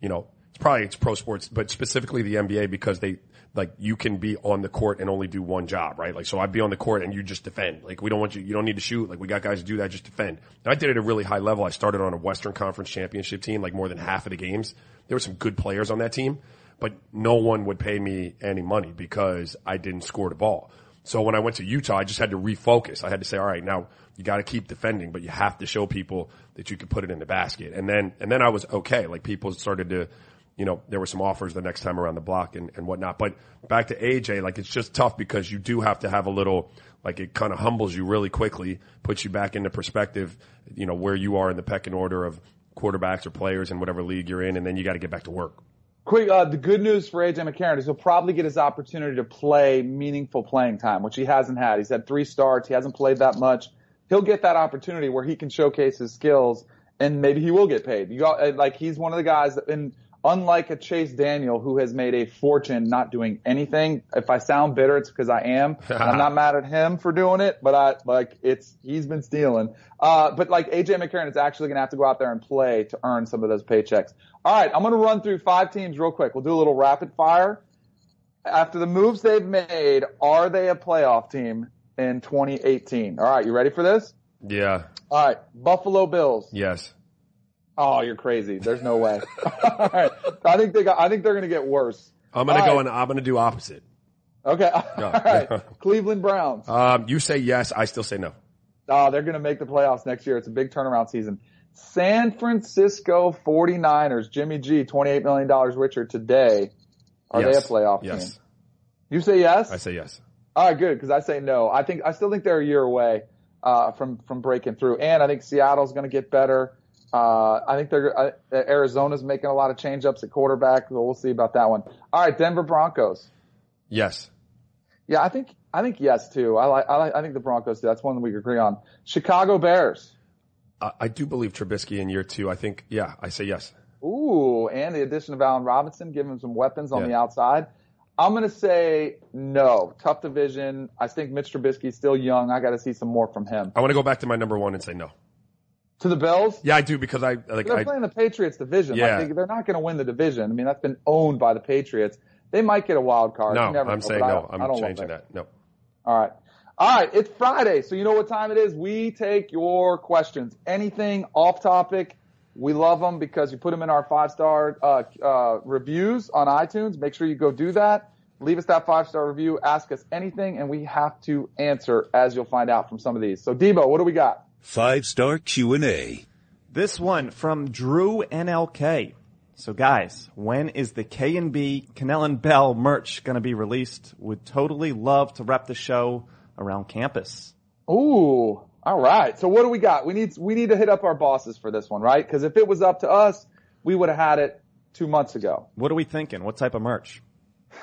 S6: you know, probably it's pro sports, but specifically the NBA because they like you can be on the court and only do one job, right? Like so, I'd be on the court and you just defend. Like we don't want you, you don't need to shoot. Like we got guys to do that, just defend. And I did it at a really high level. I started on a Western Conference championship team, like more than half of the games. There were some good players on that team, but no one would pay me any money because I didn't score the ball. So when I went to Utah, I just had to refocus. I had to say, all right, now you got to keep defending, but you have to show people that you can put it in the basket. And then, and then I was okay. Like people started to, you know, there were some offers the next time around the block and, and whatnot. But back to AJ, like it's just tough because you do have to have a little, like it kind of humbles you really quickly, puts you back into perspective, you know, where you are in the pecking order of quarterbacks or players in whatever league you're in. And then you got to get back to work.
S5: Quick, uh, the good news for AJ McCarron is he'll probably get his opportunity to play meaningful playing time, which he hasn't had. He's had three starts. He hasn't played that much. He'll get that opportunity where he can showcase his skills and maybe he will get paid. You got, like he's one of the guys that, and unlike a Chase Daniel who has made a fortune not doing anything. If I sound bitter, it's because I am. (laughs) I'm not mad at him for doing it, but I like it's he's been stealing. Uh, but like AJ McCarron is actually going to have to go out there and play to earn some of those paychecks. All right, I'm going to run through five teams real quick. We'll do a little rapid fire. After the moves they've made, are they a playoff team in 2018? All right, you ready for this?
S6: Yeah.
S5: All right, Buffalo Bills.
S6: Yes.
S5: Oh, you're crazy. There's no way. (laughs) All right. I think they got, I think they're going to get worse.
S6: I'm going to go
S5: right.
S6: and I'm going to do opposite.
S5: Okay. (laughs) All right. (laughs) Cleveland Browns.
S6: Um, you say yes. I still say no.
S5: Oh, they're going to make the playoffs next year. It's a big turnaround season. San Francisco 49ers, Jimmy G, $28 million richer today. Are
S6: yes.
S5: they a playoff
S6: yes.
S5: team? You say yes?
S6: I say yes.
S5: All right, good, because I say no. I think, I still think they're a year away, uh, from, from breaking through. And I think Seattle's going to get better. Uh, I think they're, uh, Arizona's making a lot of change ups at quarterback. So we'll see about that one. All right, Denver Broncos.
S6: Yes.
S5: Yeah, I think, I think yes too. I like, I like, I think the Broncos do. That's one that we agree on. Chicago Bears.
S6: I, I do believe Trubisky in year two. I think, yeah, I say yes.
S5: Ooh, and the addition of Allen Robinson, giving him some weapons on
S6: Yeah.
S5: the outside. I'm going to say no. Tough division. I think Mitch Trubisky's still young. I got to see some more from him.
S6: I want to go back to my number one and say no.
S5: To the Bills?
S6: Yeah, I do because I like
S5: They're
S6: I,
S5: playing the Patriots division.
S6: Yeah.
S5: Like they, they're not going to win the division. I mean, that's been owned by the Patriots. They might get a wild card.
S6: no. I'm
S5: know,
S6: saying no. I'm
S5: I
S6: changing that. No.
S5: All right. All right. It's Friday. So you know what time it is? We take your questions. Anything off topic. We love them because you put them in our five star, uh, uh, reviews on iTunes. Make sure you go do that. Leave us that five star review. Ask us anything and we have to answer as you'll find out from some of these. So Debo, what do we got?
S1: Five star Q&A.
S10: This one from Drew NLK. So guys, when is the K and B Kanell and Bell merch going to be released? Would totally love to rep the show around campus.
S5: Ooh. All right. So what do we got? We need, we need to hit up our bosses for this one, right? Cause if it was up to us, we would have had it two months ago.
S10: What are we thinking? What type of merch?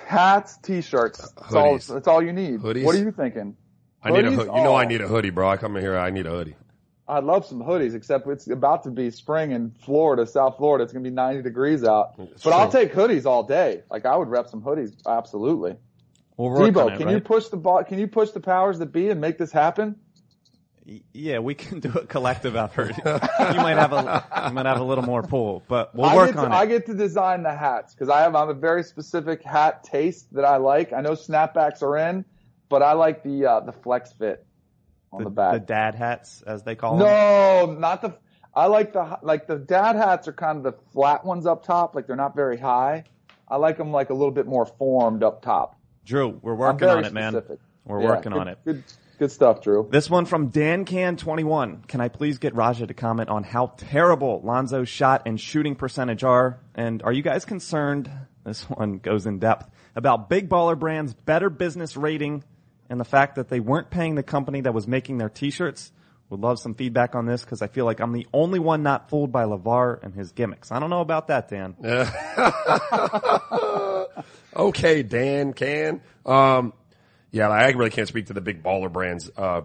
S5: Hats, t-shirts. Uh, that's all, that's all you need.
S6: Hoodies?
S5: What are you thinking?
S6: I need a hoodie. You know I
S5: Oh.
S6: need a hoodie, bro. I come in here. I need a hoodie.
S5: I'd love some hoodies, except it's about to be spring in Florida, South Florida. It's going to be 90 degrees out.
S6: It's
S5: but I'll take hoodies all day. Like I would rep some hoodies. Absolutely.
S10: We'll work
S5: Debo,
S10: on it,
S5: can
S10: right?
S5: you push the ball? Can you push the powers that be and make this happen?
S10: Yeah, we can do a collective effort. (laughs) you might have a you might have a little more pull, but we'll work
S5: get to,
S10: on it.
S5: I get to design the hats because I have, I have a very specific hat taste that I like. I know snapbacks are in, but I like the, uh, the flex fit on the,
S10: The,
S5: back.
S10: the dad hats, as they call them.
S5: No, not the. I like the like the dad hats are kind of the flat ones up top, like they're not very high. I like them like a little bit more formed up top.
S10: Drew, we're working on it, man. We're
S5: Yeah,
S10: working
S5: good-
S10: on it.
S5: Good, good stuff, Drew.
S10: This one from Dan Can 21. Can I please get Raja to comment on how terrible Lonzo's shot and shooting percentage are? And are you guys concerned? This one goes in depth about Big Baller Brand's better business rating and the fact that they weren't paying the company that was making their t-shirts. Would love some feedback on this because I feel like I'm the only one not fooled by LeVar and his gimmicks. I don't know about that, Dan. (laughs)
S6: Okay, Dan can. Um, yeah, I really can't speak to the big baller brands, uh,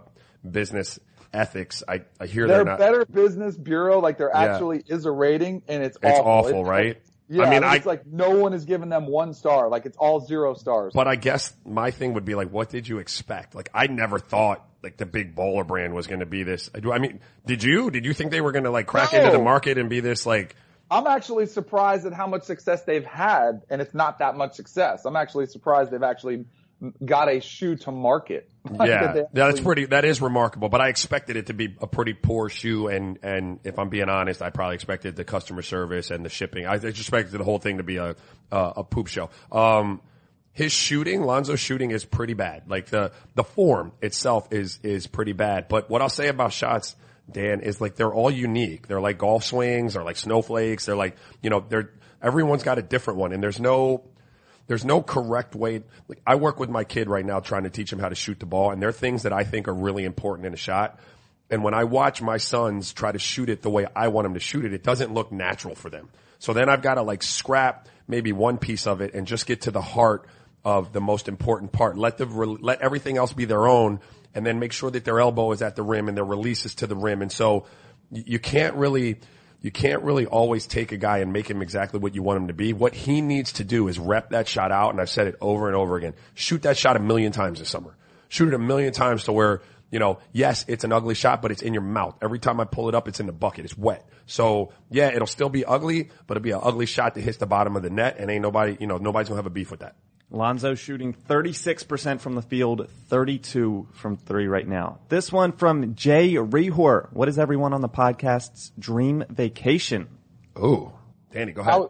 S6: business ethics. I, I hear
S5: Their
S6: they're not.
S5: Better Business Bureau, like there
S6: Yeah.
S5: actually is a rating, and it's
S6: It's
S5: awful.
S6: awful,
S5: It's-
S6: right?
S5: Yeah,
S6: I mean,
S5: it's like no one is giving them one star. Like it's all zero stars.
S6: But I guess my thing would be like, what did you expect? Like, I never thought like the big baller brand was going to be this. I do- I mean, did you? Did you think they were going to like crack
S5: No.
S6: into the market and be this like?
S5: I'm actually surprised at how much success they've had, and it's not that much success. I'm actually surprised they've actually got a shoe to market. (laughs)
S6: Yeah,
S5: that
S6: that's pretty. That is remarkable. But I expected it to be a pretty poor shoe, and and if I'm being honest, I probably expected the customer service and the shipping. I just expected the whole thing to be a a, a poop show. Um, his shooting, Lonzo's shooting is pretty bad. Like the, the form itself is, is pretty bad. But what I'll say about shots, Dan, is like they're all unique. They're like golf swings or like snowflakes. They're like, you know, they're, everyone's got a different one and there's no, there's no correct way. Like I work with my kid right now trying to teach him how to shoot the ball and there are things that I think are really important in a shot. And when I watch my sons try to shoot it the way I want them to shoot it, it doesn't look natural for them. So then I've got to like scrap maybe one piece of it and just get to the heart of the most important part. Let the, let everything else be their own and then make sure that their elbow is at the rim and their release is to the rim. And so you can't really, you can't really always take a guy and make him exactly what you want him to be. What he needs to do is rep that shot out. And I've said it over and over again. Shoot that shot a million times this summer. Shoot it a million times to where you know, yes, it's an ugly shot, but it's in your mouth. Every time I pull it up, it's in the bucket. It's wet. So yeah, it'll still be ugly, but it'll be an ugly shot that hits the bottom of the net and ain't nobody, you know, nobody's gonna have a beef with that.
S10: Lonzo shooting 36% from the field, 32 from three right now. This one from Jay Rehor. What is everyone on the podcast's dream vacation?
S6: Oh, Danny, go ahead.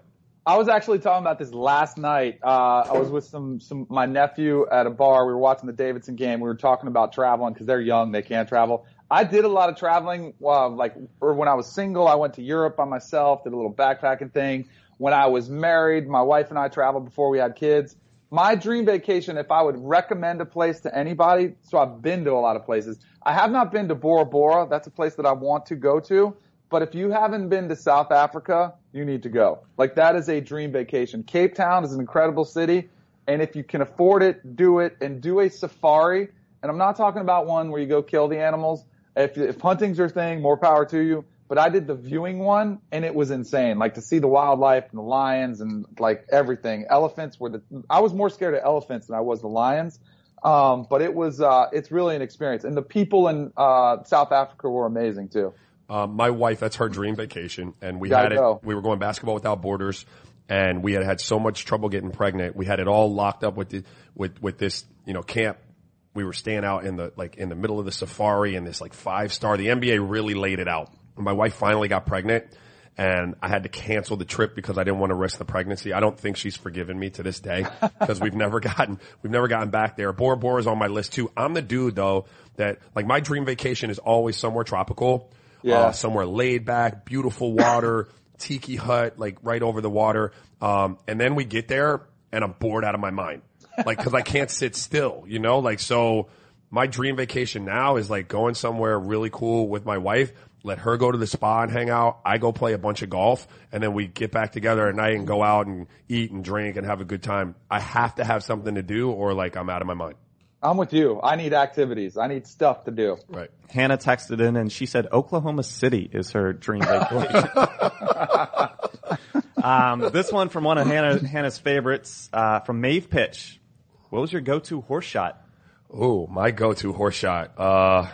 S5: I was actually talking about this last night. Uh, I was with some, some, my nephew at a bar. We were watching the Davidson game. We were talking about traveling because they're young. They can't travel. I did a lot of traveling, uh, like, or when I was single, I went to Europe by myself, did a little backpacking thing. When I was married, my wife and I traveled before we had kids. My dream vacation, if I would recommend a place to anybody, so I've been to a lot of places. I have not been to Bora Bora. That's a place that I want to go to. But if you haven't been to South Africa, you need to go. Like that is a dream vacation. Cape Town is an incredible city. And if you can afford it, do it and do a safari. And I'm not talking about one where you go kill the animals. If, if hunting's your thing, more power to you. But I did the viewing one and it was insane. Like to see the wildlife and the lions and like everything. Elephants were the, I was more scared of elephants than I was the lions. Um, but it was, uh, it's really an experience. And the people in, uh, South Africa were amazing too.
S6: Um, my wife, that's her dream vacation, and we
S5: Yeah,
S6: had it. We were going basketball without borders, and we had had so much trouble getting pregnant. We had it all locked up with the, with with this you know camp. We were staying out in the like in the middle of the safari in this like five star. The NBA really laid it out. My wife finally got pregnant, and I had to cancel the trip because I didn't want to risk the pregnancy. I don't think she's forgiven me to this day because we've never (laughs) gotten we've never gotten back there. Bora Bora is on my list too. I'm the dude though that like my dream vacation is always somewhere tropical
S5: Yeah.
S6: uh, somewhere laid back, beautiful water, (laughs) tiki hut, like right over the water. Um, and then we get there and I'm bored out of my mind. Like, cause I can't sit still, you know, like, so my dream vacation now is like going somewhere really cool with my wife. Let her go to the spa and hang out. I go play a bunch of golf and then we get back together at night and go out and eat and drink and have a good time. I have to have something to do or like I'm out of my mind.
S5: I'm with you. I need activities. I need stuff to do.
S6: Right.
S10: Hannah texted in and she said Oklahoma City is her dream vacation. (laughs) um, this one from one of Hannah, Hannah's favorites, uh, from Maeve Pitch. What was your go-to horse shot?
S6: Oh, my go-to horse shot. Uh,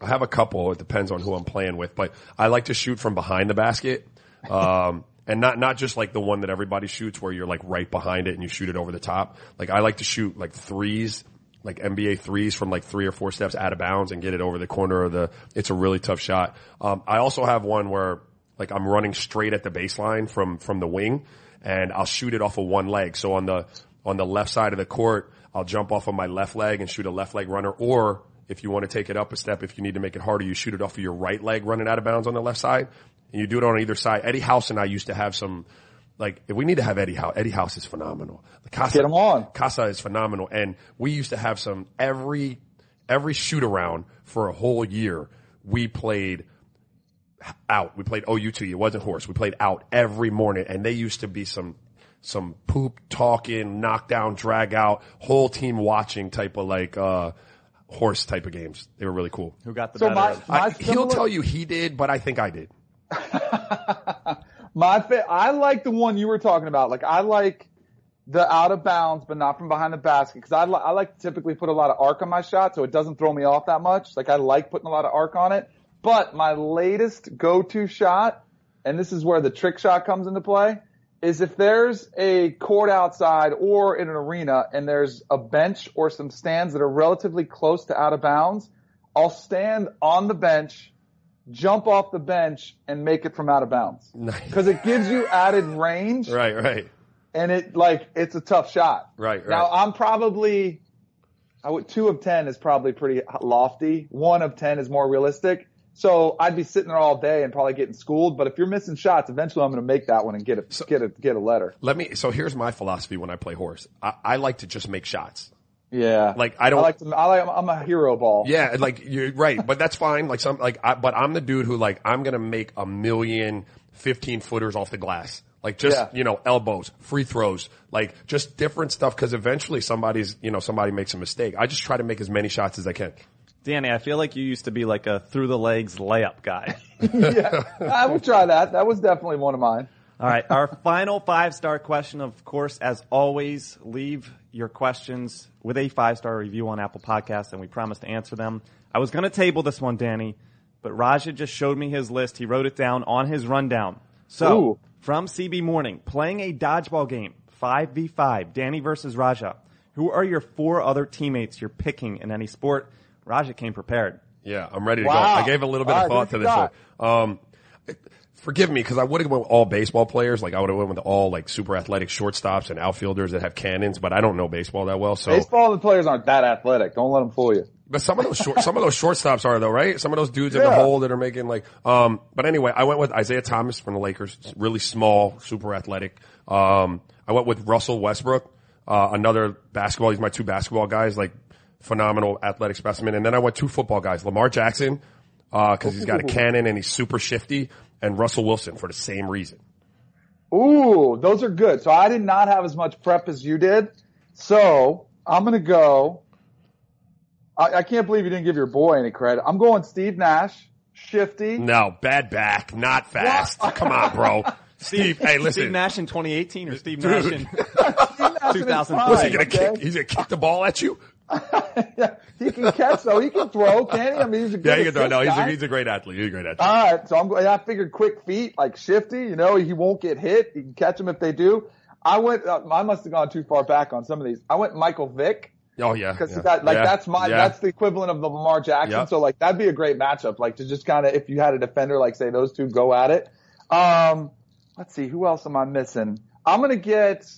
S6: I have a couple. It depends on who I'm playing with, but I like to shoot from behind the basket. Um, (laughs) and not, not just like the one that everybody shoots where you're like right behind it and you shoot it over the top. Like I like to shoot like threes, like NBA threes from like three or four steps out of bounds and get it over the corner of the, it's a really tough shot. Um, I also have one where like I'm running straight at the baseline from, from the wing and I'll shoot it off of one leg. So on the, on the left side of the court, I'll jump off of my left leg and shoot a left leg runner. Or if you want to take it up a step, if you need to make it harder, you shoot it off of your right leg running out of bounds on the left side. And you do it on either side. Eddie House and I used to have some, like, if we need to have Eddie House, Eddie House is phenomenal. The Casa,
S5: Get him on.
S6: Casa is phenomenal. And we used to have some every, every shoot around for a whole year. We played out. We played OUT. It wasn't horse. We played out every morning and they used to be some, some poop talking, knockdown, drag out, whole team watching type of like, uh, horse type of games. They were really cool.
S10: Who got the
S5: So
S10: better?
S5: my, my
S6: I, he'll tell you he did, but I think I did. (laughs)
S5: My fa- I like the one you were talking about. Like I like the out of bounds, but not from behind the basket because I, li- I like to typically put a lot of arc on my shot, so it doesn't throw me off that much. Like I like putting a lot of arc on it. But my latest go-to shot, and this is where the trick shot comes into play, is if there's a court outside or in an arena and there's a bench or some stands that are relatively close to out of bounds, I'll stand on the bench, jump off the bench, and make it from out of bounds
S6: Nice.
S5: because it gives you added range
S6: Right, right.
S5: and it like it's a tough shot.
S6: Right, right.
S5: Now I'm probably, I would two of ten is probably pretty lofty. One of ten is more realistic. So I'd be sitting there all day and probably getting schooled. But if you're missing shots, eventually I'm going to make that one and get a get a get a letter.
S6: Let me. So here's my philosophy when I play horse. I, I like to just make shots.
S5: Yeah,
S6: Like I don't.
S5: I like to, I like I'm a hero ball.
S6: Yeah, like you're right, but that's fine. Like some, like, I, but I'm the dude who like I'm gonna make a million 15 footers off the glass. Like just
S5: Yeah.
S6: you know elbows, free throws, like just different stuff. Because eventually somebody's you know somebody makes a mistake. I just try to make as many shots as I can.
S10: Danny, I feel like you used to be like a through the legs layup guy. (laughs)
S5: yeah, I would try that. That was definitely one of mine.
S10: All right, our final five star question, of course, as always, leave your questions with a five star review on Apple Podcasts, and we promise to answer them. I was going to table this one, Danny, but Raja just showed me his list. He wrote it down on his rundown. So,
S5: Ooh.
S10: from CB Morning, playing a dodgeball game, 5v5, Danny versus Raja. Who are your four other teammates you're picking in any sport? Raja came prepared.
S6: Yeah, I'm ready to
S5: Wow.
S6: go. I gave a little bit
S5: All
S6: of thought to this one. Um, forgive me because I would have went with all baseball players. Like I would have went with all like super athletic shortstops and outfielders that have cannons, but I don't know baseball that well. So,
S5: Baseball the players aren't that athletic. Don't let them fool you.
S6: but some of those short, some of those shortstops are though, right? Some of those dudes in the hole that are making like, um, but anyway, I went with Isaiah Thomas from the Lakers, really small, super athletic. Um, I went with Russell Westbrook, uh, another basketball. He's my two basketball guys, like phenomenal athletic specimen. And then I went two football guys, Lamar Jackson, uh, cause he's got a cannon and he's super shifty and Russell Wilson for the same reason.
S5: Ooh, those are good. So I did not have as much prep as you did. So I'm gonna go. I, I can't believe you didn't give your boy any credit. I'm going Steve Nash, shifty.
S6: No, bad back, not fast. Come on, bro. (laughs) Steve, hey, listen.
S10: Steve Nash in 2018 or Steve
S6: Dude.
S10: Nash in (laughs)
S5: Steve Nash is
S10: 2005.
S5: fine,
S6: What's he gonna
S5: okay?
S6: kick? He's gonna kick the ball at you?
S5: Yeah, (laughs) he can catch though. He can throw, can he? I mean, he's a good
S6: Yeah, he can throw. No, he's a, he's a great athlete. He's a great athlete.
S5: All right, so I'm going. I figured quick feet, like shifty. You know, he won't get hit. You can catch him if they do. I went. Uh, I must have gone too far back on some of these. I went Michael Vick
S6: Oh yeah,
S5: because
S6: yeah.
S5: that like
S6: Yeah,
S5: that's my
S6: yeah.
S5: that's the equivalent of the Lamar Jackson. So like that'd be a great matchup. Like to just kind of if you had a defender, like say those two go at it. Um, let's see, who else am I missing? I'm gonna get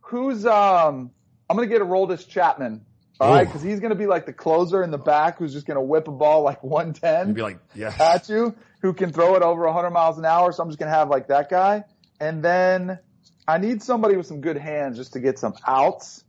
S5: who's um I'm gonna get Aroldis Chapman. All right, because he's gonna be like the closer in the back who's just gonna whip a ball like 110
S6: You'd be like, yes.
S5: at you who can throw it over 100 miles an hour. So I'm just going to have like that guy. And then I need somebody with some good hands just to get some outs.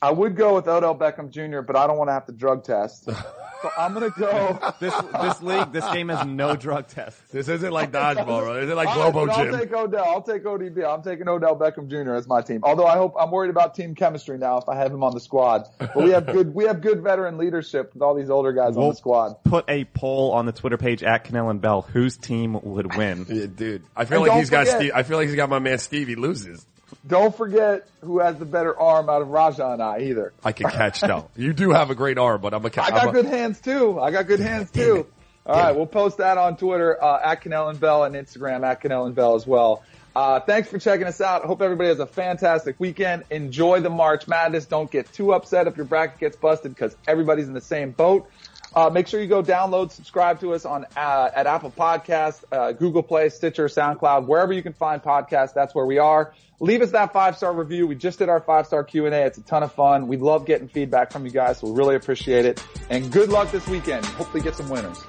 S5: I would go with Odell Beckham Jr., but I don't want to have to drug test. (laughs) So I'm going to go. (laughs)
S10: this this league, this game has no drug tests.
S6: This isn't like dodgeball, bro. This isn't like
S5: All right,
S6: Globo
S5: then I'll take Odell. I'll take ODB. I'm taking Odell Beckham Jr. as my team. Although I hope I'm worried about team chemistry now if I have him on the squad. But we have good we have good veteran leadership with all these older guys on
S10: We'll
S5: the squad.
S10: Put a poll on the Twitter page at Kanell and Bell. Whose team would win? (laughs)
S6: Yeah, dude. I feel
S5: And
S6: like
S5: don't
S6: he's got Steve. I feel like he's got my man Steve. He loses.
S5: Don't forget who has the better arm out of Raja and I either.
S6: I can catch though. (laughs) You do have a great arm, but I'm a. ca-
S5: I got
S6: a-
S5: good hands too. I got good hands too. All right, we'll post that on Twitter uh, at Kanell and Bell and Instagram at Kanell and Bell as well. Uh, thanks for checking us out. Hope everybody has a fantastic weekend. Enjoy the March Madness. Don't get too upset if your bracket gets busted because everybody's in the same boat. Uh, make sure you go download, subscribe to us on uh, at Apple Podcasts, uh, Google Play, Stitcher, SoundCloud, wherever you can find podcasts. That's where we are. Leave us that five star review. We just did our five star Q and A. It's a ton of fun. We love getting feedback from you guys, so we really appreciate it. And good luck this weekend. Hopefully, get some winners.